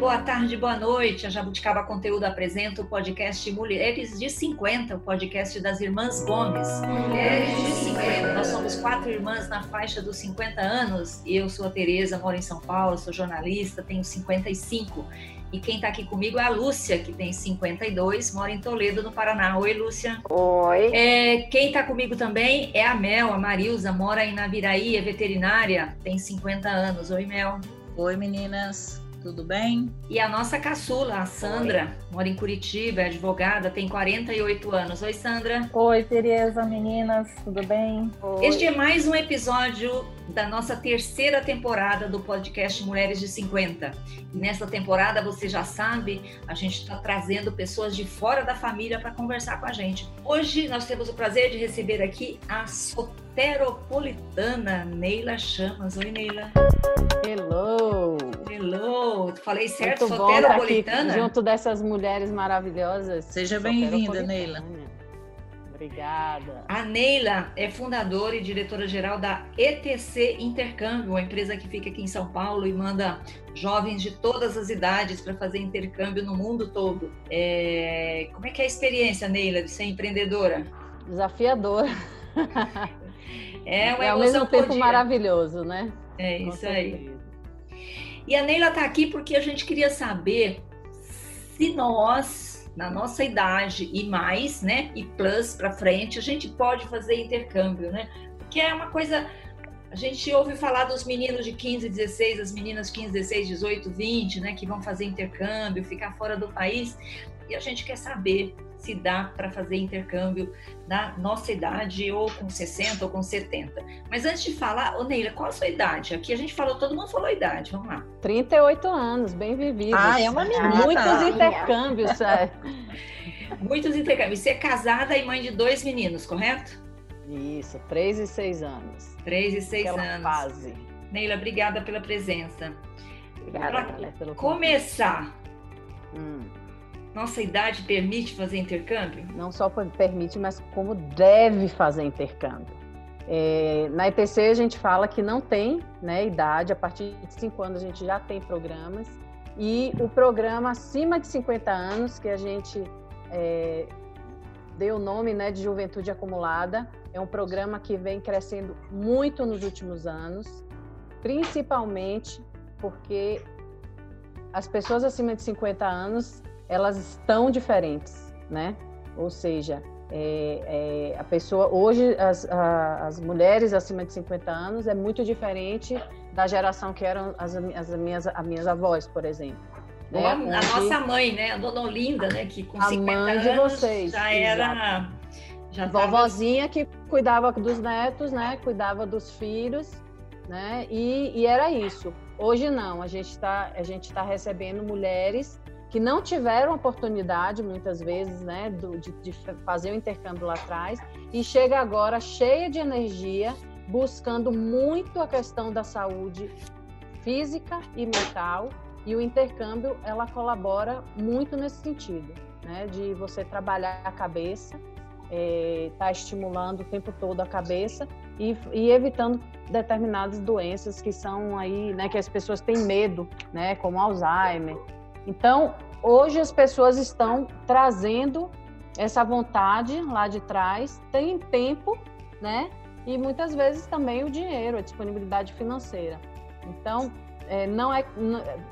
boa tarde, boa noite. A Jabuticaba Conteúdo apresenta o podcast Mulheres de 50, o podcast das Irmãs Gomes. Mulheres de 50. Nós somos quatro irmãs na faixa dos 50 anos. Eu sou a Tereza, moro em São Paulo, sou jornalista, tenho 55. E quem está aqui comigo é a Lúcia, que tem 52, mora em Toledo, no Paraná. Oi, Lúcia. Oi. É, quem está comigo também é a Mel, a Marilza, mora em Naviraí, é veterinária, tem 50 anos. Oi, Mel. Oi, meninas. Tudo bem? E a nossa caçula, a Sandra, Oi. mora em Curitiba, é advogada, tem 48 anos. Oi, Sandra. Oi, Tereza, meninas, tudo bem? Oi. Este é mais um episódio da nossa terceira temporada do podcast Mulheres de 50. E nessa temporada, você já sabe, a gente está trazendo pessoas de fora da família para conversar com a gente. Hoje nós temos o prazer de receber aqui a soteropolitana Neila Chamas. Oi, Neila. Hello! Hello! Falei certo, Muito soteropolitana? junto dessas mulheres maravilhosas. Seja bem-vinda, Neila. Obrigada. A Neila é fundadora e diretora-geral da ETC Intercâmbio, uma empresa que fica aqui em São Paulo e manda jovens de todas as idades para fazer intercâmbio no mundo todo. É... Como é que é a experiência, Neila, de ser empreendedora? Desafiadora. É uma é ao mesmo tempo maravilhoso, né? É isso aí. E a Neila está aqui porque a gente queria saber se nós, na nossa idade e mais, né, e plus para frente, a gente pode fazer intercâmbio, né? Porque é uma coisa a gente ouve falar dos meninos de 15, 16, as meninas 15, 16, 18, 20, né, que vão fazer intercâmbio, ficar fora do país, e a gente quer saber se dá para fazer intercâmbio na nossa idade, ou com 60 ou com 70. Mas antes de falar, ô Neila, qual a sua idade? Aqui a gente falou, todo mundo falou a idade, vamos lá. 38 anos, bem vividos. Ah, é uma menina. Muitos intercâmbios, é. Muitos intercâmbios. Você é casada e mãe de dois meninos, correto? Isso, três e seis anos. Três e seis Aquela anos. fase. Neila, obrigada pela presença. Obrigada pelo começar, hum. Nossa idade permite fazer intercâmbio? Não só permite, mas como deve fazer intercâmbio. É, na ETC a gente fala que não tem né, idade, a partir de 5 anos a gente já tem programas, e o programa acima de 50 anos, que a gente é, deu o nome né, de Juventude Acumulada, é um programa que vem crescendo muito nos últimos anos, principalmente porque as pessoas acima de 50 anos elas estão diferentes, né? Ou seja, é, é, a pessoa hoje as, a, as mulheres acima de 50 anos é muito diferente da geração que eram as, as minhas as minhas avós, por exemplo. Né? A, a nossa mãe, né, a dona Olinda, né, que com a 50 mãe anos de vocês, já era já vovozinha que cuidava dos netos, né? Cuidava dos filhos, né? E, e era isso. Hoje não. A gente está a gente está recebendo mulheres que não tiveram oportunidade muitas vezes, né? Do, de, de fazer o intercâmbio lá atrás e chega agora cheia de energia, buscando muito a questão da saúde física e mental. E o intercâmbio ela colabora muito nesse sentido, né? De você trabalhar a cabeça está é, tá estimulando o tempo todo a cabeça e, e, evitando determinadas doenças que são aí, né, que as pessoas têm medo, né, como Alzheimer. Então, hoje as pessoas estão trazendo essa vontade lá de trás, tem tempo, né, e muitas vezes também o dinheiro, a disponibilidade financeira. Então, é, não, é,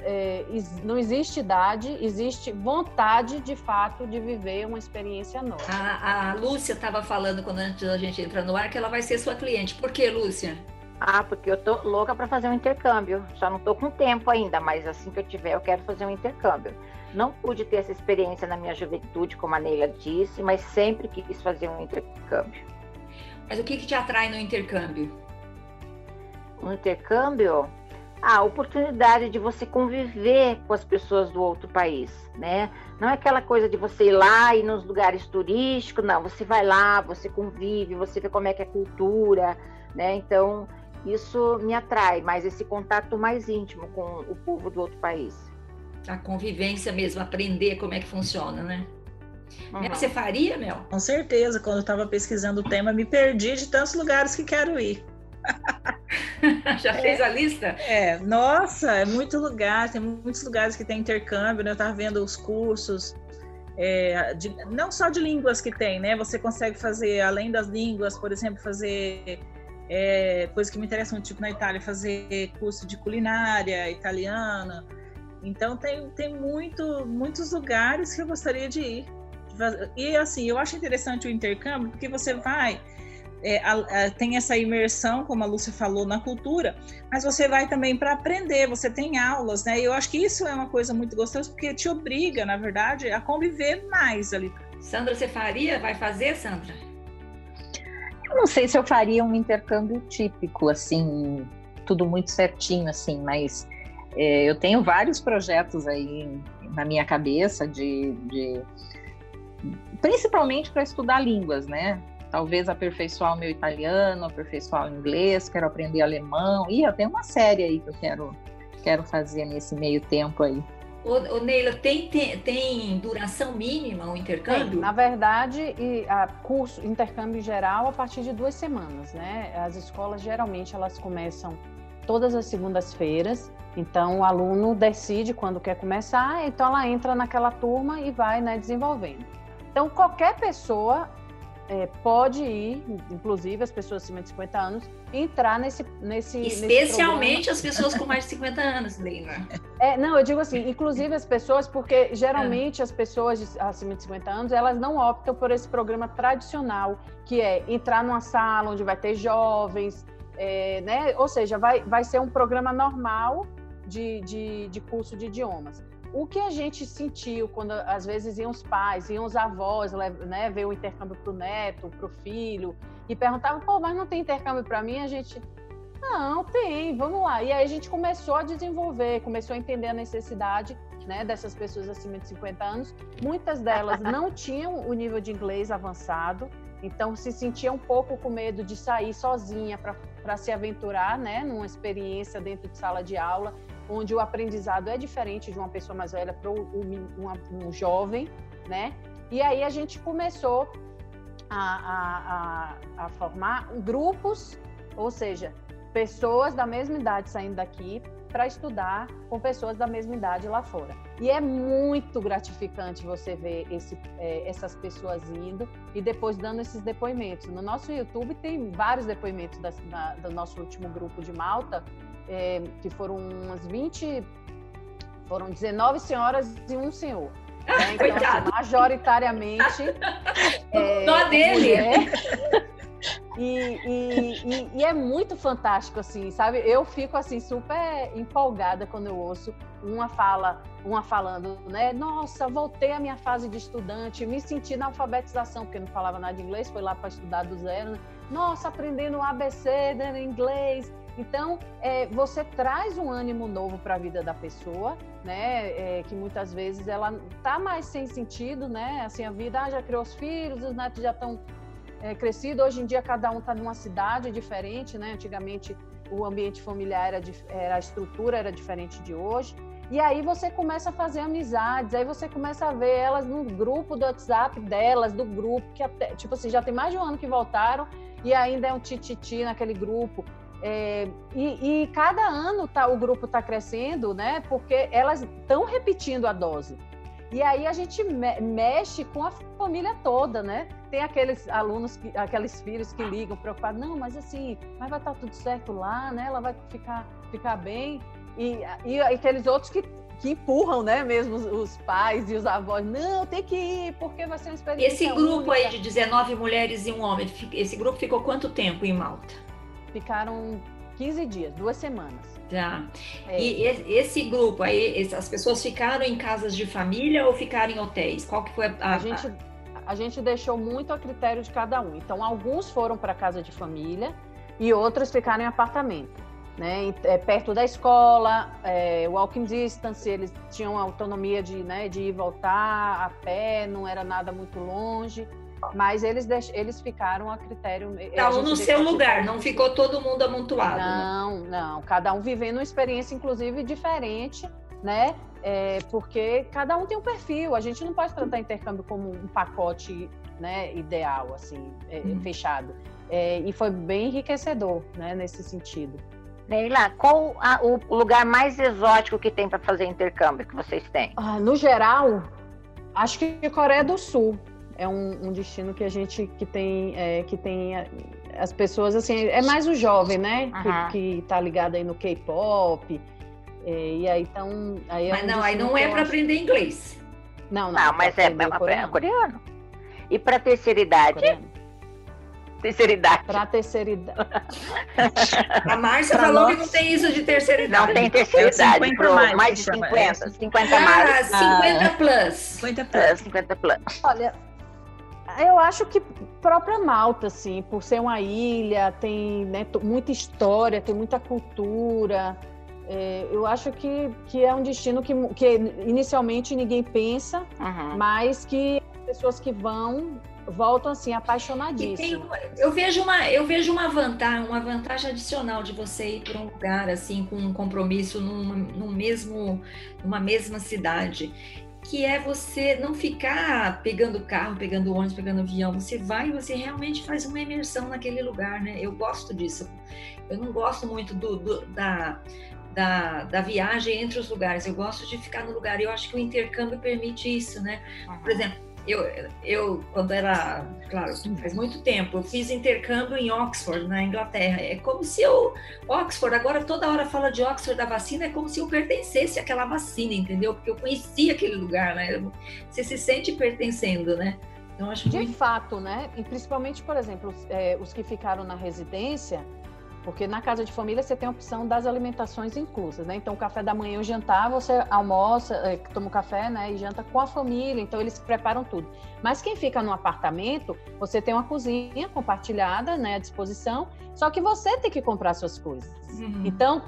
é, não existe idade, existe vontade de fato de viver uma experiência nova. A, a Lúcia estava falando quando antes a gente entrar no ar que ela vai ser sua cliente. Por que, Lúcia? Ah, porque eu tô louca para fazer um intercâmbio. Só não tô com tempo ainda, mas assim que eu tiver, eu quero fazer um intercâmbio. Não pude ter essa experiência na minha juventude, como a Neila disse, mas sempre quis fazer um intercâmbio. Mas o que, que te atrai no intercâmbio? Um intercâmbio? a oportunidade de você conviver com as pessoas do outro país, né? Não é aquela coisa de você ir lá e nos lugares turísticos, não. Você vai lá, você convive, você vê como é que é a cultura, né? Então isso me atrai, mais esse contato mais íntimo com o povo do outro país. A convivência mesmo, aprender como é que funciona, né? Uhum. Mel, você faria, Mel? Com certeza. Quando eu estava pesquisando o tema, me perdi de tantos lugares que quero ir. Já é, fez a lista? É, nossa, é muito lugar, tem muitos lugares que tem intercâmbio, né? Eu estava vendo os cursos, é, de, não só de línguas que tem, né? Você consegue fazer, além das línguas, por exemplo, fazer é, coisa que me interessa muito, tipo na Itália, fazer curso de culinária italiana. Então tem, tem muito, muitos lugares que eu gostaria de ir. E assim, eu acho interessante o intercâmbio, porque você vai é, a, a, tem essa imersão, como a Lúcia falou, na cultura, mas você vai também para aprender, você tem aulas, né? E eu acho que isso é uma coisa muito gostosa, porque te obriga, na verdade, a conviver mais ali. Sandra, você faria? Vai fazer, Sandra? Eu não sei se eu faria um intercâmbio típico, assim, tudo muito certinho, assim, mas é, eu tenho vários projetos aí na minha cabeça de, de principalmente para estudar línguas, né? talvez aperfeiçoar o meu italiano, aperfeiçoar o inglês, quero aprender alemão. E eu tenho uma série aí que eu quero, quero fazer nesse meio tempo aí. Ô Neila, tem, tem, tem, duração mínima o intercâmbio? Tem, na verdade, e a curso intercâmbio geral a partir de duas semanas, né? As escolas geralmente elas começam todas as segundas-feiras, então o aluno decide quando quer começar, então ela entra naquela turma e vai né, desenvolvendo. Então qualquer pessoa é, pode ir, inclusive as pessoas acima de 50 anos, entrar nesse. nesse Especialmente nesse as pessoas com mais de 50 anos, Leila. É, não, eu digo assim, inclusive as pessoas, porque geralmente é. as pessoas de, acima de 50 anos, elas não optam por esse programa tradicional, que é entrar numa sala onde vai ter jovens, é, né? Ou seja, vai, vai ser um programa normal de, de, de curso de idiomas o que a gente sentiu quando às vezes iam os pais, iam os avós, né, ver o intercâmbio para o neto, para o filho, e perguntavam, pô, mas não tem intercâmbio para mim? A gente, não, tem, vamos lá. E aí a gente começou a desenvolver, começou a entender a necessidade né, dessas pessoas acima de 50 anos. Muitas delas não tinham o nível de inglês avançado, então se sentia um pouco com medo de sair sozinha para se aventurar né, numa experiência dentro de sala de aula onde o aprendizado é diferente de uma pessoa mais velha para um, jovem, né? E aí a gente começou a, a, a, formar grupos, ou seja, pessoas da mesma idade saindo daqui para estudar com pessoas da mesma idade lá fora. E é muito gratificante você ver esse, é, essas pessoas indo e depois dando esses depoimentos. No nosso YouTube tem vários depoimentos da, da, do nosso último grupo de Malta, é, que foram umas 20, foram 19 senhoras e um senhor. Né? Então, assim, majoritariamente. é, Dó dele! E, e, e, e, é muito fantástico, assim, sabe? Eu fico, assim, super empolgada quando eu ouço uma fala, uma falando, né? Nossa, voltei à minha fase de estudante, me senti na alfabetização, porque não falava nada de inglês, foi lá para estudar do zero, né? Nossa, aprendendo o ABC em inglês, então, é, você traz um ânimo novo para a vida da pessoa, né? É, que muitas vezes ela tá mais sem sentido, né? Assim, a vida ah, já criou os filhos, os netos já estão é, crescidos. Hoje em dia, cada um está numa cidade diferente, né? Antigamente, o ambiente familiar era, era a estrutura era diferente de hoje. E aí você começa a fazer amizades, aí você começa a ver elas no grupo do WhatsApp delas, do grupo, que até, tipo assim, já tem mais de um ano que voltaram e ainda é um tititi naquele grupo. É, e, e, cada ano tá, o grupo está crescendo, né? Porque elas estão repetindo a dose. E aí a gente me mexe com a família toda, né? Tem aqueles alunos, que, aqueles filhos que ligam preocupados, não, mas assim, mas vai estar tá tudo certo lá, né? Ela vai ficar, ficar bem. E, e aqueles outros que, que empurram, né? Mesmo os, os, pais e os avós, não, tem que ir, porque vai ser uma experiência. Esse grupo única. aí de 19 mulheres e um homem, esse grupo ficou quanto tempo em Malta? Ficaram 15 dias, duas semanas. Tá. É. E esse grupo aí, as pessoas ficaram em casas de família ou ficaram em hotéis? Qual que foi a, a, a gente a gente deixou muito a critério de cada um. Então, alguns foram para casa de família e outros ficaram em apartamento, né? É, perto da escola, é, walking distance, eles tinham autonomia de, né, de ir e voltar a pé, não era nada muito longe. Mas eles, deix... eles ficaram a critério. Cada um no seu lugar, não ficou todo mundo amontoado. Não, né? não. Cada um vivendo uma experiência, inclusive, diferente, né? É, porque cada um tem um perfil. A gente não pode tratar intercâmbio como um pacote né, ideal, assim, é, hum. fechado. É, e foi bem enriquecedor, né, nesse sentido. Neila, qual a, o lugar mais exótico que tem para fazer intercâmbio que vocês têm? Ah, no geral, acho que Coreia do Sul é um, um destino que a gente que tem é, que tem as pessoas assim é mais o jovem, né? Uhum. Que, que tá ligado aí no K-pop é, e aí então aí é Mas um não, aí não é para aprender inglês. Não, não. Não, mas é, é coreano. coreano. E para terceira idade? Coreano. Terceira idade. Para terceira idade. A Márcia falou nós... que não tem isso de terceira idade. Não tem terceira idade. Pro, mais, mais de 50. 50 ah, mais. 50 ah, plus. 50 plus. 50 plus. Olha, eu acho que própria Malta, assim, por ser uma ilha, tem né, muita história, tem muita cultura. É, eu acho que, que é um destino que, que inicialmente ninguém pensa, uhum. mas que pessoas que vão voltam assim apaixonadíssimas. eu vejo uma eu vejo uma vantagem uma vantagem adicional de você ir para um lugar assim com um compromisso numa, no mesmo numa mesma cidade que é você não ficar pegando carro, pegando ônibus, pegando avião. Você vai e você realmente faz uma imersão naquele lugar, né? Eu gosto disso. Eu não gosto muito do, do da, da, da, viagem entre os lugares. Eu gosto de ficar no lugar. Eu acho que o intercâmbio permite isso, né? Por exemplo, eu, eu, quando era, claro, faz muito tempo, eu fiz intercâmbio em Oxford, na Inglaterra. É como se eu, Oxford, agora toda hora fala de Oxford da vacina, é como se eu pertencesse àquela vacina, entendeu? Porque eu conhecia aquele lugar, né? Você se sente pertencendo, né? Então, acho de muito... fato, né? E principalmente, por exemplo, os, é, os que ficaram na residência, porque na casa de família você tem a opção das alimentações inclusas, né? Então, o café da manhã e o jantar, você almoça, é, toma um café, né? E janta com a família, então eles preparam tudo. Mas quem fica no apartamento, você tem uma cozinha compartilhada, né? À disposição, só que você tem que comprar suas coisas. Uhum. Então,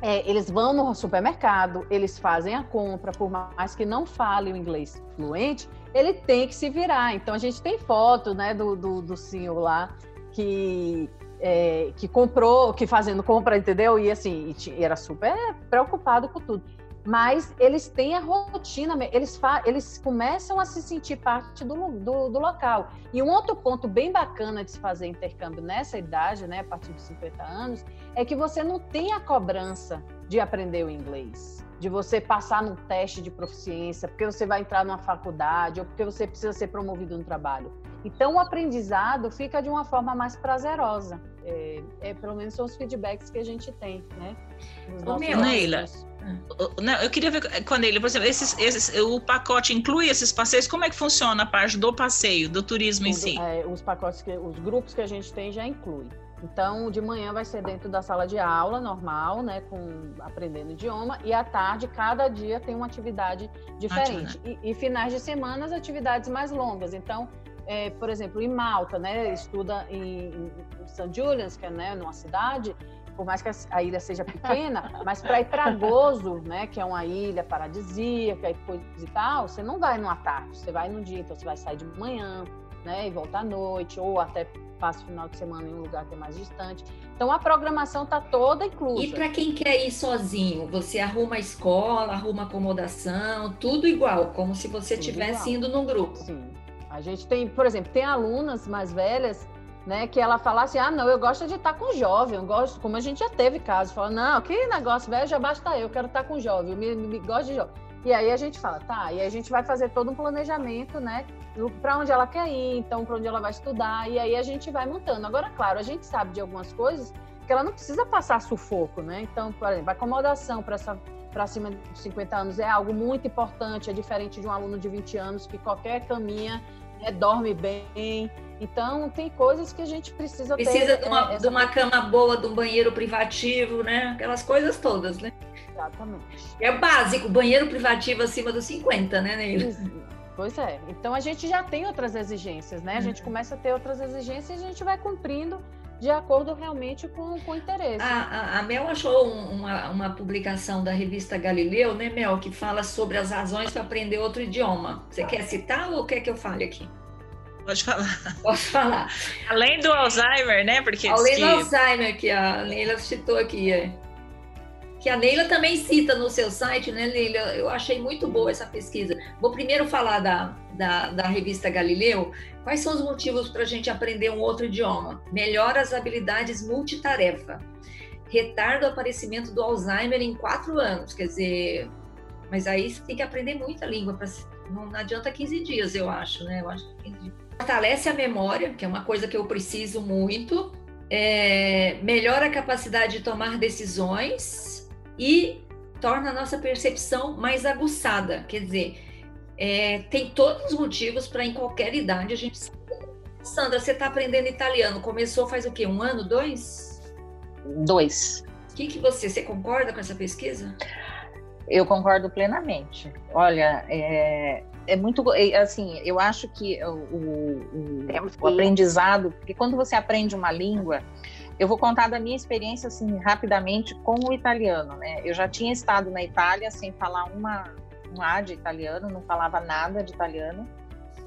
é, eles vão no supermercado, eles fazem a compra, por mais que não fale o inglês fluente, ele tem que se virar. Então, a gente tem foto, né, do, do, do senhor lá que é, que comprou, que fazendo compra, entendeu? E assim, e era super preocupado com tudo. Mas eles têm a rotina, eles, eles começam a se sentir parte do, do, do, local. E um outro ponto bem bacana de se fazer intercâmbio nessa idade, né, a partir dos 50 anos, é que você não tem a cobrança de aprender o inglês, de você passar num teste de proficiência, porque você vai entrar numa faculdade ou porque você precisa ser promovido no trabalho. Então, o aprendizado fica de uma forma mais prazerosa. É, é pelo menos são os feedbacks que a gente tem, né? Neila, não, eu queria ver com a Neila, por exemplo, esses, esses, o pacote inclui esses passeios? Como é que funciona a parte do passeio, do turismo Tudo, em si? É, os pacotes, que, os grupos que a gente tem já inclui. Então, de manhã vai ser dentro da sala de aula normal, né, com aprendendo idioma, e à tarde cada dia tem uma atividade diferente. E, e, finais de semana as atividades mais longas. Então, é, por exemplo, em Malta, né, estuda em, em St. Julian's, que é né, numa cidade, por mais que a ilha seja pequena, mas para ir para Gozo, né, que é uma ilha paradisíaca e coisa e tal, você não vai numa tarde, você vai num dia, então você vai sair de manhã, né, e volta à noite, ou até passa o final de semana em um lugar que é mais distante. Então a programação está toda inclusa. E para quem quer ir sozinho, você arruma a escola, arruma acomodação, tudo igual, como se você estivesse indo num grupo. Sim. A gente tem, por exemplo, tem alunas mais velhas, né, que ela fala assim, ah, não, eu gosto de estar com jovem, eu gosto, como a gente já teve caso, fala, não, que negócio velho, já basta eu, quero estar com jovem, eu me, me gosto de jovem. E aí a gente fala, tá, e a gente vai fazer todo um planejamento, né, para onde ela quer ir, então para onde ela vai estudar, e aí a gente vai montando. Agora, claro, a gente sabe de algumas coisas que ela não precisa passar sufoco, né? Então, por exemplo, acomodação para essa para cima de 50 anos é algo muito importante, é diferente de um aluno de 20 anos que qualquer caminha né, dorme bem. Então, tem coisas que a gente precisa, precisa ter. de uma, é, de uma cama boa, de um banheiro privativo, né? Aquelas coisas todas, né? Exatamente. É básico, banheiro privativo acima dos 50, né, Neila? Pois é. Então, a gente já tem outras exigências, né? A gente uhum. começa a ter outras exigências e a gente vai cumprindo de acordo realmente com, com o interesse. A, a, a Mel achou um, uma, uma publicação da revista Galileu, né, Mel, que fala sobre as razões para aprender outro idioma. Você quer citar ou quer que eu fale aqui? Pode falar. Posso falar. Além do Alzheimer, né? Porque Além que... do Alzheimer, que a Neila citou aqui. É que a Neila também cita no seu site, né, Neila? Eu achei muito boa essa pesquisa. Vou primeiro falar da, da, da revista Galileu. Quais são os motivos para a gente aprender um outro idioma? Melhora as habilidades multitarefa. retarda o aparecimento do Alzheimer em quatro anos. Quer dizer, mas aí você tem que aprender muita língua, pra, não adianta 15 dias, eu acho, né? Eu acho que 15 dias. Fortalece a memória, que é uma coisa que eu preciso muito, é, melhora a capacidade de tomar decisões e torna a nossa percepção mais aguçada. Quer dizer, é, tem todos os motivos para em qualquer idade a gente Sandra, você está aprendendo italiano. Começou faz o quê? Um ano, dois? Dois. O que, que você, você concorda com essa pesquisa? Eu concordo plenamente. Olha, é, é muito é, assim. Eu acho que o, o, o, o aprendizado, porque quando você aprende uma língua, eu vou contar da minha experiência assim rapidamente com o italiano, né? Eu já tinha estado na Itália sem falar uma um A de italiano, não falava nada de italiano.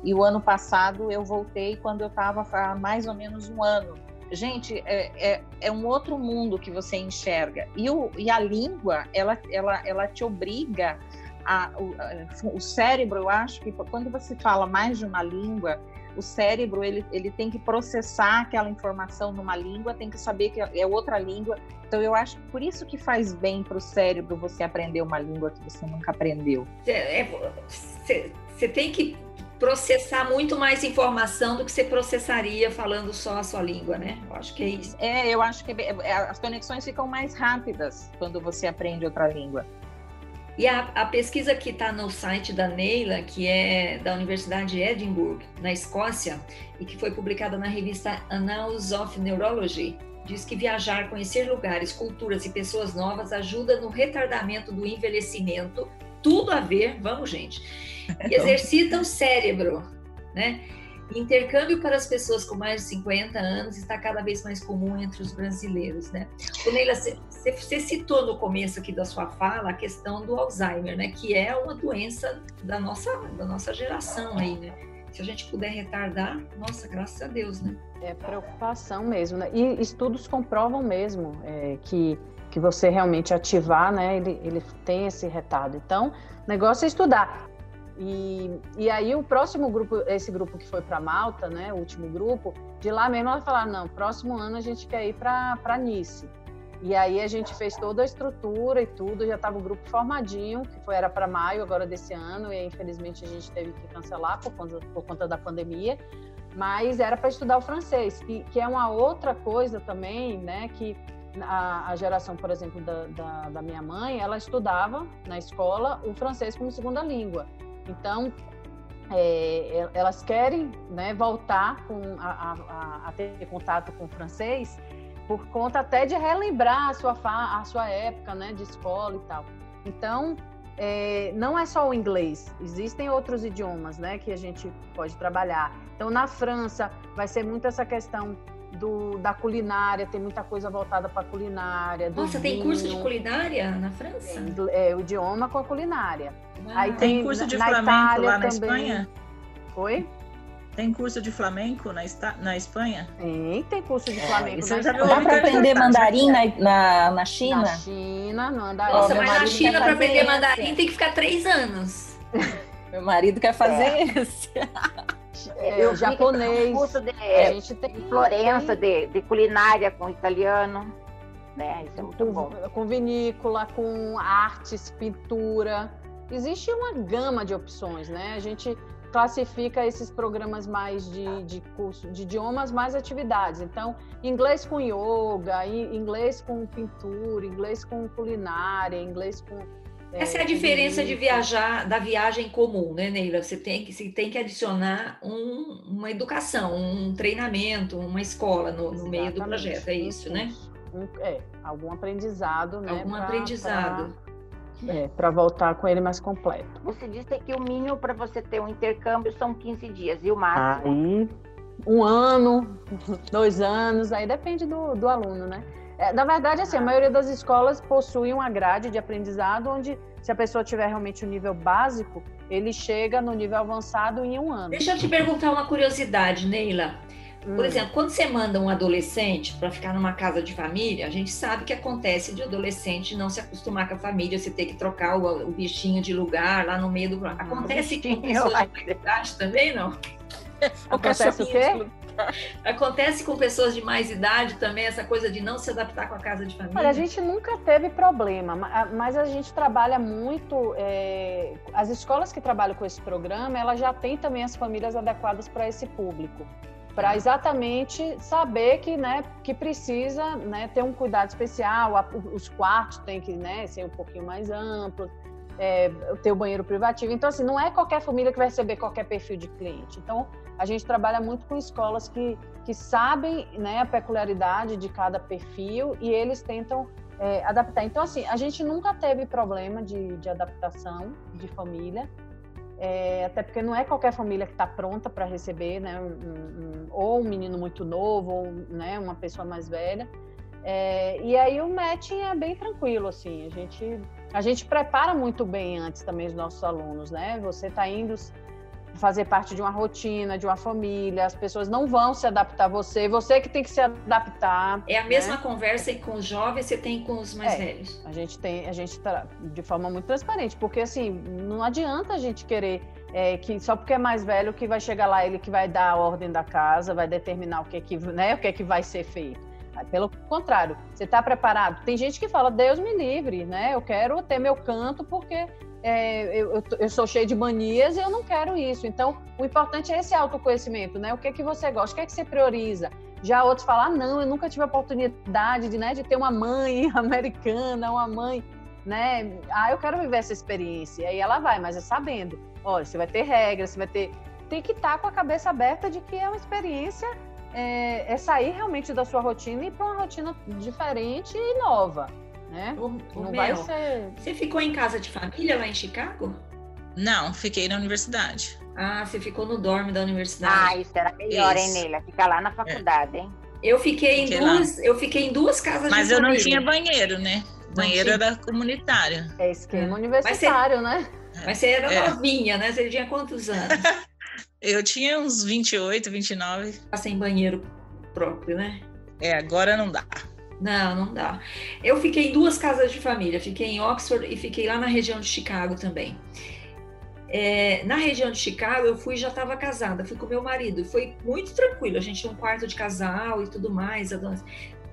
E o ano passado eu voltei quando eu estava há mais ou menos um ano gente, é, é, é, um outro mundo que você enxerga. E, o, e a língua, ela, ela, ela te obriga a, o, o cérebro, eu acho que quando você fala mais de uma língua, o cérebro ele, ele tem que processar aquela informação numa língua, tem que saber que é outra língua. Então eu acho que por isso que faz bem para o cérebro você aprender uma língua que você nunca aprendeu. Você é, tem que processar muito mais informação do que você processaria falando só a sua língua, né? Eu acho que é isso. É, eu acho que é, as conexões ficam mais rápidas quando você aprende outra língua. E a, a pesquisa que está no site da Neila, que é da Universidade de Edinburgh, na Escócia, e que foi publicada na revista Annals of Neurology, diz que viajar, conhecer lugares, culturas e pessoas novas ajuda no retardamento do envelhecimento. Tudo a ver, vamos, gente e exercita o cérebro, né? Intercâmbio para as pessoas com mais de 50 anos está cada vez mais comum entre os brasileiros, né? Neila, você citou no começo aqui da sua fala a questão do Alzheimer, né? Que é uma doença da nossa, da nossa geração aí, né? Se a gente puder retardar, nossa, graças a Deus, né? É preocupação mesmo, né? E estudos comprovam mesmo é, que que você realmente ativar, né? Ele, ele tem esse retardo. Então, o negócio é estudar. E, e aí o próximo grupo, esse grupo que foi para Malta, né, o último grupo, de lá mesmo ela falaram, não, próximo ano a gente quer ir para Nice. E aí a gente fez toda a estrutura e tudo, já estava o grupo formadinho, que foi, era para maio agora desse ano, e infelizmente a gente teve que cancelar por conta, por conta da pandemia, mas era para estudar o francês, que, que é uma outra coisa também, né, que a, a geração, por exemplo, da, da, da minha mãe, ela estudava na escola o francês como segunda língua. Então, é, elas querem né, voltar com a, a, a, ter contato com o francês por conta até de relembrar a sua, a sua época né, de escola e tal. Então, é, não é só o inglês, existem outros idiomas né, que a gente pode trabalhar. Então, na França, vai ser muito essa questão do, da culinária, tem muita coisa voltada para culinária. Nossa, vinho. tem curso de culinária na França? É, o idioma com a culinária. Aí tem, tem curso de na flamenco Itália lá na também. Espanha? Oi? Tem curso de flamenco na, na Espanha? Tem, tem curso de é, flamenco é, na Espanha. Dá para aprender mandarim na, na, na, China? Na China, no mandarim. Nossa, mas na China para aprender mandarim tem que ficar três anos. Meu marido quer fazer é. isso. É, eu japonês. Curso de, a gente tem Florença de, de culinária com italiano. Né? Isso é muito com, bom. Com vinícola, com artes, pintura. Existe uma gama de opções, né? A gente classifica esses programas mais de, de curso de idiomas, mais atividades. Então, inglês com yoga, inglês com pintura, inglês com culinária, inglês com essa é a diferença de viajar, da viagem comum, né, Neila? Você tem que, você tem que adicionar um, uma educação, um treinamento, uma escola no, no meio do projeto, é isso, né? Um, é, algum aprendizado, né? Algum pra, aprendizado. Pra, é, para voltar com ele mais completo. Você disse que o mínimo para você ter um intercâmbio são 15 dias, e o máximo? Aí, um ano, dois anos, aí depende do, do aluno, né? É, na verdade, assim, a maioria das escolas possui uma grade de aprendizado onde, se a pessoa tiver realmente o um nível básico, ele chega no nível avançado em um ano. Deixa eu te perguntar uma curiosidade, Neila. Por hum. exemplo, quando você manda um adolescente para ficar numa casa de família, a gente sabe que acontece de adolescente não se acostumar com a família, você ter que trocar o, o bichinho de lugar lá no meio do. Acontece com pessoas de idade também, não? Acontece o quê? Acontece com pessoas de mais idade também, essa coisa de não se adaptar com a casa de família? Olha, a gente nunca teve problema, mas a gente trabalha muito. É, as escolas que trabalham com esse programa, ela já tem também as famílias adequadas para esse público para exatamente saber que, né, que precisa né, ter um cuidado especial, os quartos têm que né, ser um pouquinho mais amplos, é, ter o banheiro privativo. Então, assim, não é qualquer família que vai receber qualquer perfil de cliente. Então, a gente trabalha muito com escolas que, que sabem né, a peculiaridade de cada perfil e eles tentam é, adaptar. Então, assim, a gente nunca teve problema de, de adaptação de família. É, até porque não é qualquer família que está pronta para receber, né, um, um, ou um menino muito novo, ou né, uma pessoa mais velha. É, e aí o matching é bem tranquilo, assim, a gente, a gente prepara muito bem antes também os nossos alunos, né? Você está indo fazer parte de uma rotina, de uma família, as pessoas não vão se adaptar a você, você que tem que se adaptar. É a mesma né? conversa com os jovens você tem com os mais é, velhos. A gente tem, a gente tá de forma muito transparente, porque assim, não adianta a gente querer é, que só porque é mais velho que vai chegar lá ele que vai dar a ordem da casa, vai determinar o que é que, né, o que é que vai ser feito. Pelo contrário, você está preparado? Tem gente que fala, Deus me livre, né? Eu quero ter meu canto porque é, eu, eu, sou cheio de manias e eu não quero isso. Então, o importante é esse autoconhecimento, né? O que é que você gosta, o que é que você prioriza? Já outros falam, ah, não, eu nunca tive a oportunidade de, né, de ter uma mãe americana, uma mãe, né? Ah, eu quero viver essa experiência. E aí ela vai, mas é sabendo. Olha, você vai ter regras, você vai ter... Tem que estar tá com a cabeça aberta de que é uma experiência, é, é sair realmente da sua rotina e para uma rotina diferente e nova né? O, o não vai ser... Você ficou em casa de família lá em Chicago? Não, fiquei na universidade. Ah, você ficou no dorme da universidade. Ah, isso era melhor, isso. hein, Neila? Ficar lá na faculdade, é. hein? Eu fiquei, fiquei em duas, lá. eu fiquei em duas casas Mas de família. Mas eu não tinha banheiro, né? banheiro era comunitário. É esquema é. universitário, Mas você, né? Mas você era é. novinha, né? Você tinha quantos anos? eu tinha uns 28, 29. Tá sem banheiro próprio, né? É, agora não dá. Não, não dá. Eu fiquei em duas casas de família, fiquei em Oxford e fiquei lá na região de Chicago também. É, na região de Chicago, eu fui já estava casada, fui com meu marido, e foi muito tranquilo. A gente tinha um quarto de casal e tudo mais.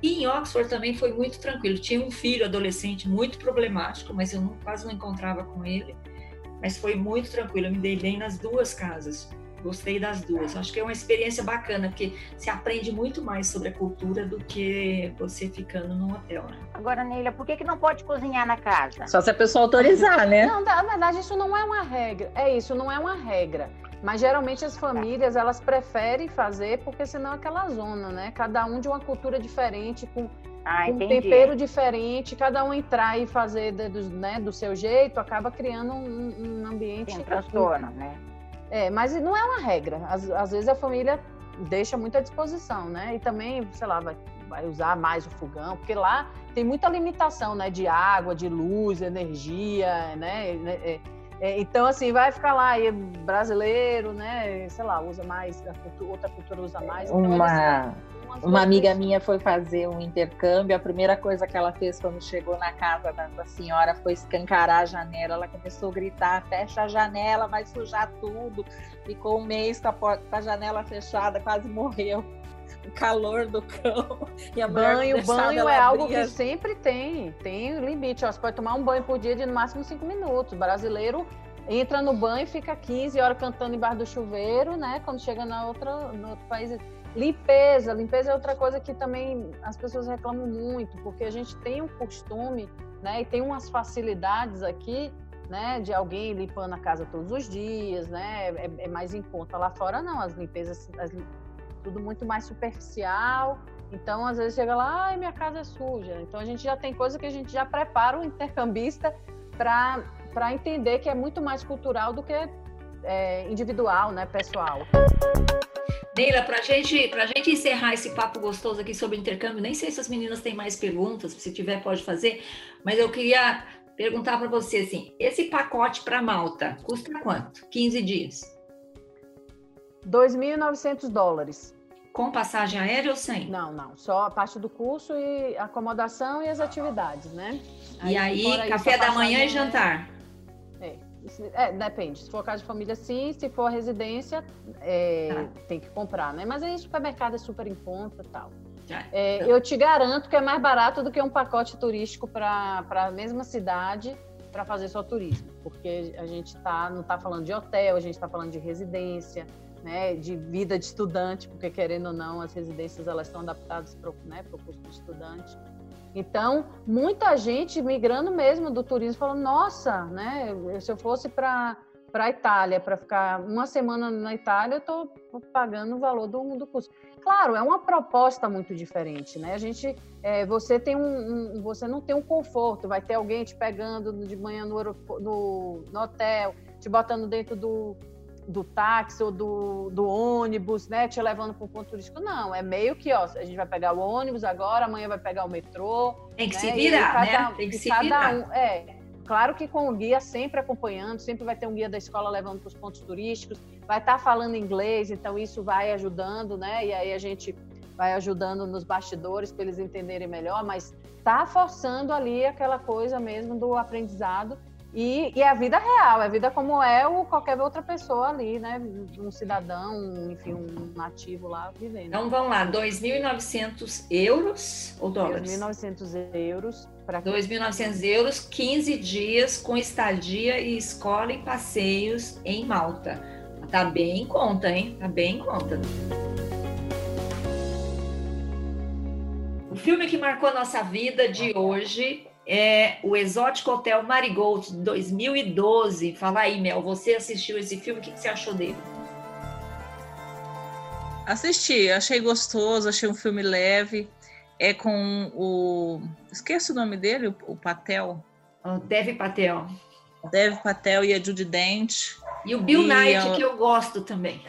E em Oxford também foi muito tranquilo. Tinha um filho adolescente muito problemático, mas eu não, quase não encontrava com ele. Mas foi muito tranquilo, eu me dei bem nas duas casas. Gostei das duas. Acho que é uma experiência bacana, porque se aprende muito mais sobre a cultura do que você ficando num hotel, né? Agora, Neila, por que, que não pode cozinhar na casa? Só se a pessoa autorizar, né? Não, na verdade, isso não é uma regra. É isso, não é uma regra. Mas geralmente as famílias, elas preferem fazer, porque senão é aquela zona, né? Cada um de uma cultura diferente, com ah, um tempero diferente, cada um entrar e fazer do, né, do seu jeito, acaba criando um, um ambiente. Tem um transtorno, né? É, mas não é uma regra. Às, às vezes a família deixa muito à disposição, né? E também, sei lá, vai, vai usar mais o fogão, porque lá tem muita limitação, né? De água, de luz, energia, né? É, é, então, assim, vai ficar lá e brasileiro, né? Sei lá, usa mais, outra cultura usa mais. Então, uma, uma amiga minha foi fazer um intercâmbio. A primeira coisa que ela fez quando chegou na casa da, da senhora foi escancarar a janela. Ela começou a gritar: fecha a janela, vai sujar tudo. Ficou um mês com a, porta, com a janela fechada, quase morreu. O calor do cão. E a banho, banho é algo que sempre tem. Tem limite. Ó, você pode tomar um banho por dia de no máximo cinco minutos. O brasileiro entra no banho e fica 15 horas cantando embaixo do chuveiro, né? Quando chega na outra, no outro país Limpeza, limpeza é outra coisa que também as pessoas reclamam muito, porque a gente tem um costume, né, e tem umas facilidades aqui, né, de alguém limpando a casa todos os dias, né, é, é mais em conta. Lá fora não, as limpezas, as, tudo muito mais superficial. Então, às vezes chega lá, ai, minha casa é suja. Então, a gente já tem coisa que a gente já prepara o intercambista para entender que é muito mais cultural do que é, individual, né, pessoal. Neila, para gente, a gente encerrar esse papo gostoso aqui sobre intercâmbio, nem sei se as meninas têm mais perguntas, se tiver pode fazer, mas eu queria perguntar para você assim, esse pacote para Malta custa quanto? 15 dias? 2.900 dólares. Com passagem aérea ou sem? Não, não, só a parte do curso e acomodação e as atividades, né? Aí, e aí, café da manhã e jantar? É, É, depende. Se for casa de família, sim. Se for residência, é, ah. tem que comprar, né? Mas aí supermercado é super em conta e tal. É, eu te garanto que é mais barato do que um pacote turístico para a mesma cidade para fazer só turismo, porque a gente tá, não está falando de hotel, a gente está falando de residência, né, de vida de estudante, porque querendo ou não, as residências elas estão adaptadas para né, o curso de estudante. Então, muita gente migrando mesmo do turismo, falando, nossa, né, se eu fosse para para a Itália, para ficar uma semana na Itália, eu estou pagando o valor do, do curso. Claro, é uma proposta muito diferente, né? A gente, é, você tem um, um, você não tem um conforto, vai ter alguém te pegando de manhã no, no, no hotel, te botando dentro do, do táxi ou do, do ônibus, né? Te levando para um ponto turístico. Não, é meio que, ó, a gente vai pegar o ônibus agora, amanhã vai pegar o metrô. Tem que né? se virar, cada, né? Tem que se virar. Um, é, Claro que com o guia sempre acompanhando, sempre vai ter um guia da escola levando para os pontos turísticos, vai estar tá falando inglês, então isso vai ajudando, né? E aí a gente vai ajudando nos bastidores para eles entenderem melhor, mas está forçando ali aquela coisa mesmo do aprendizado e, e, é a vida real, é a vida como é o qualquer outra pessoa ali, né? Um cidadão, enfim, um nativo lá vivendo. Então vamos lá, 2.900 euros ou dólares? 2.900 euros. 2.900 euros, 15 dias com estadia e escola e passeios em Malta. Tá bem em conta, hein? Tá bem em conta. O filme que marcou a nossa vida de hoje é o Exótico Hotel Marigold 2012. Fala aí, Mel, você assistiu esse filme, o que, que você achou dele? Assisti, achei gostoso, achei um filme leve. É com o. Esqueço o nome dele, o Patel. O Dev Patel. Dev Patel e a Judy Dent. E o Bill e Knight, que eu gosto também.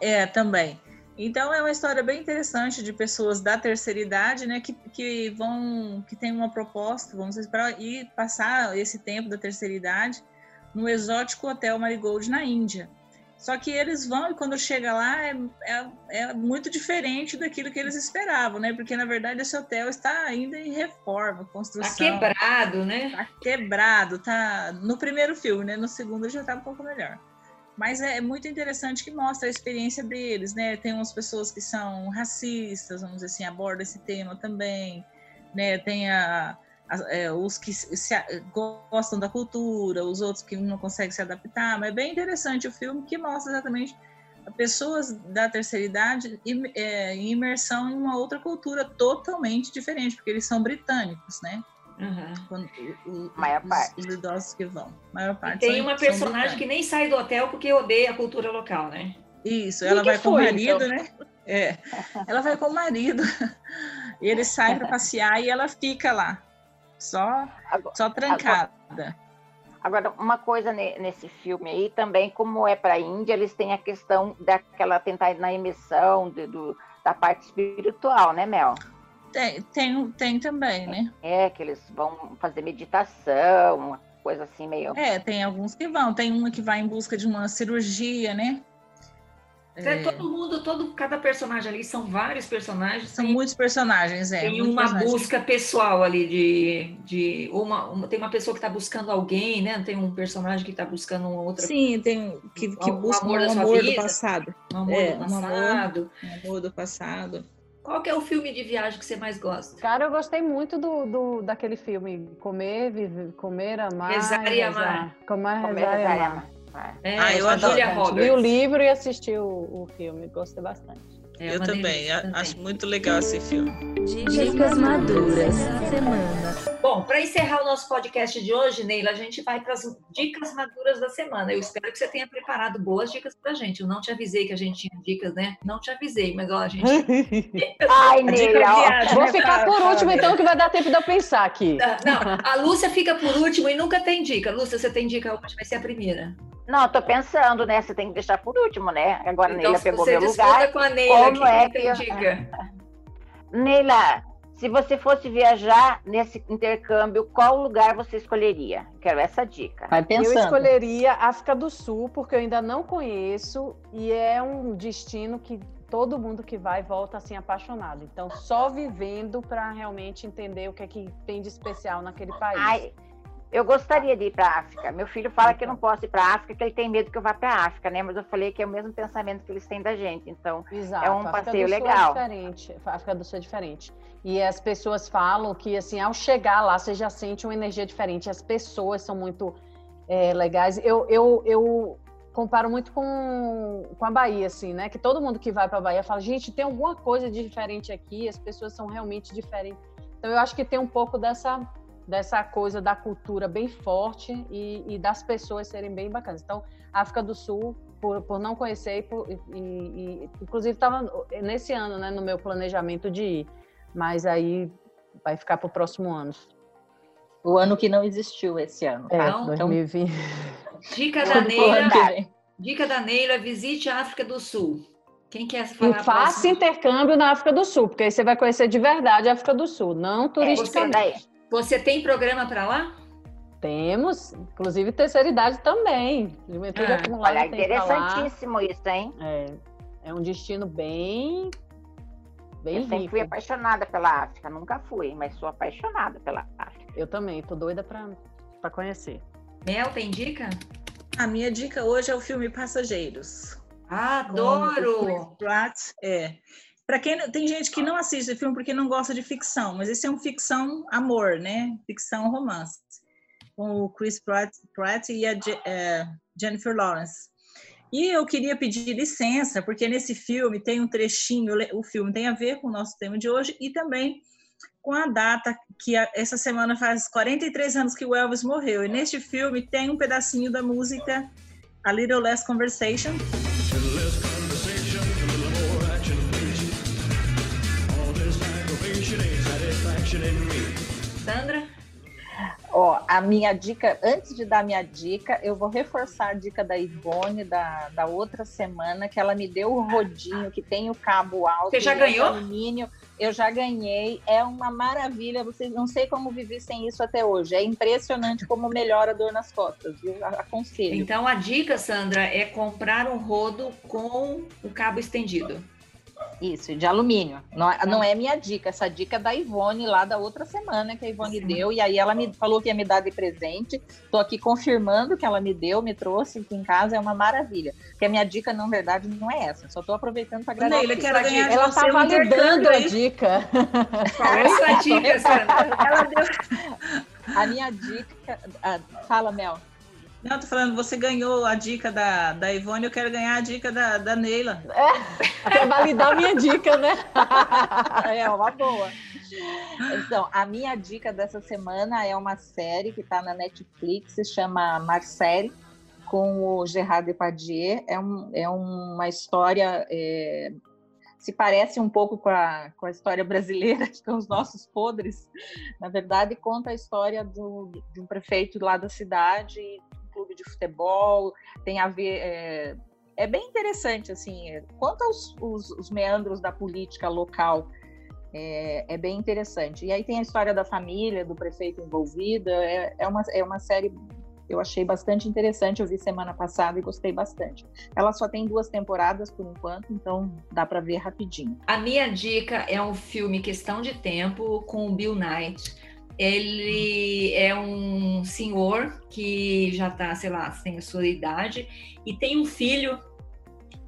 É, também. Então é uma história bem interessante de pessoas da terceira idade, né, que, que vão, que tem uma proposta, vamos dizer, para ir passar esse tempo da terceira idade no exótico hotel Marigold na Índia. Só que eles vão e quando chega lá é, é, é, muito diferente daquilo que eles esperavam, né? Porque na verdade esse hotel está ainda em reforma, construção. Tá quebrado, né? Tá quebrado, tá no primeiro filme, né? No segundo já tá um pouco melhor. Mas é muito interessante que mostra a experiência deles, né? Tem umas pessoas que são racistas, vamos dizer assim, aborda esse tema também, né? Tem a, a, é, os que se, gostam da cultura, os outros que não conseguem se adaptar, mas é bem interessante o filme que mostra exatamente pessoas da terceira idade é, em imersão em uma outra cultura totalmente diferente, porque eles são britânicos, né? Uhum. Quando, o, maior os, parte. Os idosos que vão. Maior parte. E tem uma personagem que nem sai do hotel porque odeia a cultura local, né? Isso, ela vai com o marido, então? né? É. Ela vai com o marido. E ele sai para passear e ela fica lá, só, agora, só trancada. Agora, agora, uma coisa nesse filme aí também, como é para a Índia, eles têm a questão daquela tentar na emissão de, do, da parte espiritual, né, Mel? Tem, tem, tem também, né? É, que eles vão fazer meditação, uma coisa assim meio. É, tem alguns que vão. Tem uma que vai em busca de uma cirurgia, né? É. Todo mundo, todo, cada personagem ali, são vários personagens. São tem, muitos personagens, é. Tem uma busca pessoal ali de. de uma, uma, tem uma pessoa que está buscando alguém, né? Tem um personagem que está buscando uma outra. Sim, tem que, que um, busca um amor, um amor do passado. Um amor é, do passado. Um amor, um amor do passado. Qual que é o filme de viagem que você mais gosta? Cara, eu gostei muito do, do daquele filme Comer, Viver, Comer, Amar. Rezar e Amar. Comer, Rezar e Amar. É, ah, eu adoro. Li o livro e assisti o, o filme, gostei bastante. É eu também, também, acho muito legal esse filme. Dicas maduras semana. Bom, para encerrar o nosso podcast de hoje, Neila, a gente vai para as dicas maduras da semana. Eu espero que você tenha preparado boas dicas para a gente. Eu não te avisei que a gente tinha dicas, né? Não te avisei, mas ó, a gente. Ai, Neila, vou ficar por último, então, que vai dar tempo de eu pensar aqui. Não, a Lúcia fica por último e nunca tem dica. Lúcia, você tem dica hoje, vai ser a primeira. Não, tô pensando, né? Você tem que deixar por último, né? Agora então, Neila pegou meu lugar. com a Neila, como é que dica? Neila, se você fosse viajar nesse intercâmbio, qual lugar você escolheria? Quero essa dica. Vai pensando. Eu escolheria África do Sul, porque eu ainda não conheço e é um destino que todo mundo que vai volta assim apaixonado. Então, só vivendo para realmente entender o que é que tem de especial naquele país. Ai, Eu gostaria de ir para a África. Meu filho fala que eu não posso ir para a África, que ele tem medo que eu vá para a África, né? Mas eu falei que é o mesmo pensamento que eles têm da gente. Então, Exato. é um passeio do Sul legal. É diferente. A África do Sul é diferente. E as pessoas falam que, assim, ao chegar lá, você já sente uma energia diferente. As pessoas são muito é, legais. Eu, eu, eu comparo muito com, com a Bahia, assim, né? Que todo mundo que vai para a Bahia fala, gente, tem alguma coisa de diferente aqui, as pessoas são realmente diferentes. Então, eu acho que tem um pouco dessa, dessa coisa da cultura bem forte e, e das pessoas serem bem bacanas. Então, África do Sul, por, por não conhecer, e, por- e- e- inclusive estava nesse ano, né, no meu planejamento de ir, mas aí vai ficar para o próximo ano. O ano que não existiu esse ano. É, tá? Não, 2020. Dica da Neila. Dica da Neila, visite a África do Sul. Quem quer E falar? faça próximo? intercâmbio na África do Sul, porque aí você vai conhecer de verdade a África do Sul, não É, turisticamente. daí, Você tem programa para lá? Temos, inclusive terceira idade também. Juventude Ah, acumulada olha, tem pra lá. interessantíssimo isso, hein? É, é um destino bem, bem Eu sempre fui apaixonada pela África, nunca fui, mas sou apaixonada pela África. Eu também, tô doida pra, pra conhecer. Mel, tem dica? A minha dica hoje é o filme Passageiros. com o Adoro! Chris Pratt. É. Para quem tem gente que não assiste filme porque não gosta de ficção, mas esse é um ficção amor, né? Ficção romance. Com o Chris Pratt, Pratt e a é, Jennifer Lawrence. E eu queria pedir licença, porque nesse filme tem um trechinho, o filme tem a ver com o nosso tema de hoje e também com a data que a- essa semana faz 43 anos que o Elvis morreu. E neste filme tem um pedacinho da música A Little Less Conversation, Sandra? Ó, a minha dica, antes de dar minha dica, eu vou reforçar a dica da Ivone da, da outra semana, que ela me deu o rodinho que tem o cabo alto. Você já ganhou? de Alumínio. Eu já ganhei, é uma maravilha. Vocês não sei como vivi sem isso até hoje. É impressionante como melhora a dor nas costas, viu? Aconselho. Então a dica, Sandra, é comprar um rodo com o cabo estendido. Isso, de alumínio. Não, é- não é minha dica, essa dica é da Ivone lá da outra semana que a Ivone Sim. deu, e aí ela me falou que ia me dar de presente. Tô aqui confirmando que ela me deu, me trouxe aqui em casa, é uma maravilha. Porque a minha dica, na verdade, não é essa. Só tô aproveitando para agradecer. Neila, quero ganhar Ela tá um validando a dica. Qual é a sua dica, Sandra? Ela deu... A minha dica. ah, fala, Mel. Não, tô falando, você ganhou a dica da, da Ivone, eu quero ganhar a dica da, da Neila. Pra validar a minha dica, né? é uma boa. Então, a minha dica dessa semana é uma série que está na Netflix, se chama Marcel, com o Gerard Depardieu. É, um, é uma história. é, se parece um pouco com a, com a história brasileira, com os nossos podres. Na verdade, conta a história do, de um prefeito lá da cidade, clube de futebol, tem a ver. É, é bem interessante, assim, é, quanto aos os, os meandros da política local, é, é, bem interessante. E aí tem a história da família, do prefeito envolvida, é, é, uma, é uma série eu achei bastante interessante, eu vi semana passada e gostei bastante. Ela só tem duas temporadas por enquanto, então dá para ver rapidinho. A minha dica é um filme Questão de Tempo com o Bill Knight. Ele é um senhor que já está, sei lá, tem a sua idade e tem um filho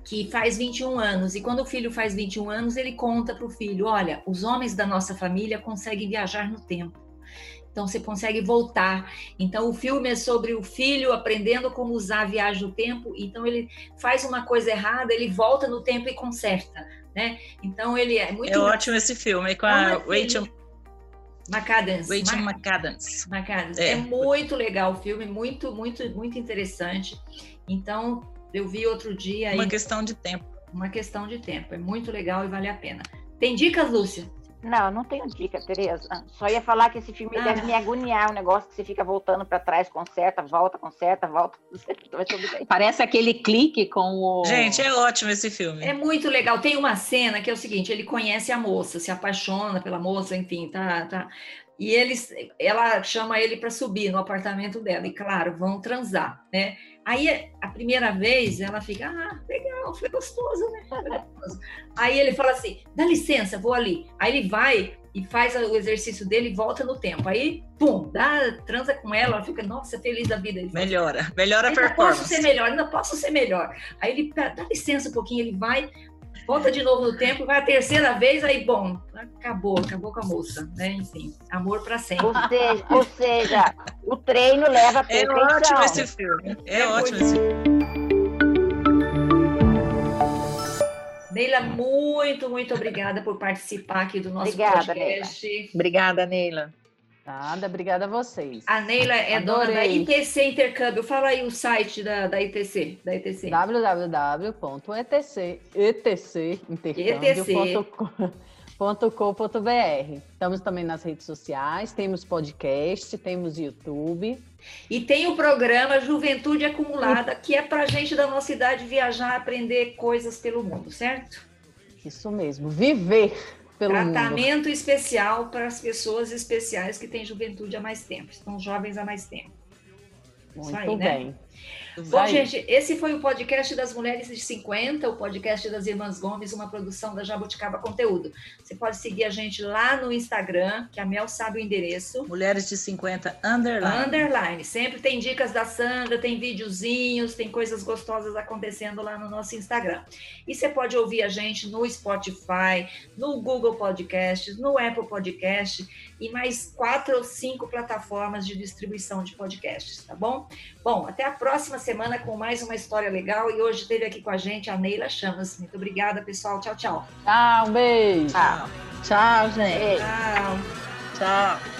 que faz 21 anos. E quando o filho faz 21 anos, ele conta para o filho: Olha, os homens da nossa família conseguem viajar no tempo. Então você consegue voltar. Então o filme é sobre o filho aprendendo como usar a viagem no tempo. Então ele faz uma coisa errada, ele volta no tempo e conserta, né? Então ele é muito É ótimo esse filme, com a Rachel McAdams. Rachel Ma- McAdams. McAdams. É. É. muito legal o filme, muito, muito, muito interessante. Então, eu vi outro dia aí Uma questão de tempo. uma questão de tempo. É muito legal e vale a pena. Tem dicas, Lúcia? Não, não tenho dica, Tereza. Só ia falar que esse filme Ah. deve me agoniar, um negócio que você fica voltando para trás, conserta, volta, conserta, volta. Parece aquele clique com o. Gente, é ótimo esse filme. É muito legal. Tem uma cena que é o seguinte: ele conhece a moça, se apaixona pela moça, enfim, tá, tá. E eles, ela chama ele para subir no apartamento dela e, claro, vão transar, né? Aí a primeira vez ela fica, ah, legal, foi gostoso, né? Foi gostoso. Aí ele fala assim: dá licença, vou ali. Aí ele vai e faz o exercício dele e volta no tempo. Aí, pum, dá, transa com ela, ela fica, nossa, feliz da vida. Ele Melhora, melhora a ainda performance. posso ser melhor, ainda posso ser melhor. Aí ele "Pera, dá licença um pouquinho, ele vai, volta de novo no tempo, vai a terceira vez, aí bom, acabou, acabou com a moça, né? Enfim, amor para sempre. Ou seja, ou seja, o treino leva É perfeição. ótimo esse filme. É, É ótimo muito. esse filme. Neila, muito, muito obrigada por participar aqui do nosso Obrigada, podcast. Obrigada, Neila. Nada, obrigada a vocês. A Neila é dona da Adorei. ITC Intercâmbio. Fala aí o site da, da ITC. Da ITC. www.etc, etc, intercâmbio.com.br. Estamos também nas redes sociais, temos podcast, temos YouTube. E tem o programa Juventude Acumulada, que é para gente da nossa idade viajar, aprender coisas pelo mundo, certo? Isso mesmo, viver pelo mundo. Tratamento especial para as pessoas especiais que têm juventude há mais tempo, estão jovens há mais tempo. Muito aí, né? Bom, gente, esse foi o podcast das Mulheres de 50, o podcast das Irmãs Gomes, uma produção da Jabuticaba Conteúdo. Você pode seguir a gente lá no Instagram, que a Mel sabe o endereço. Mulheres de 50 underline. Underline. Sempre tem dicas da Sandra, tem videozinhos, tem coisas gostosas acontecendo lá no nosso Instagram. E você pode ouvir a gente no Spotify, no Google Podcasts, no Apple Podcast e mais quatro ou cinco plataformas de distribuição de podcasts, tá bom? Bom, até a próxima semana com mais uma história legal. E hoje esteve aqui com a gente a Neila Chamas. Muito obrigada, pessoal. Tchau, tchau. Tchau, um beijo. Tá. Tchau, gente. Tchau. Tchau.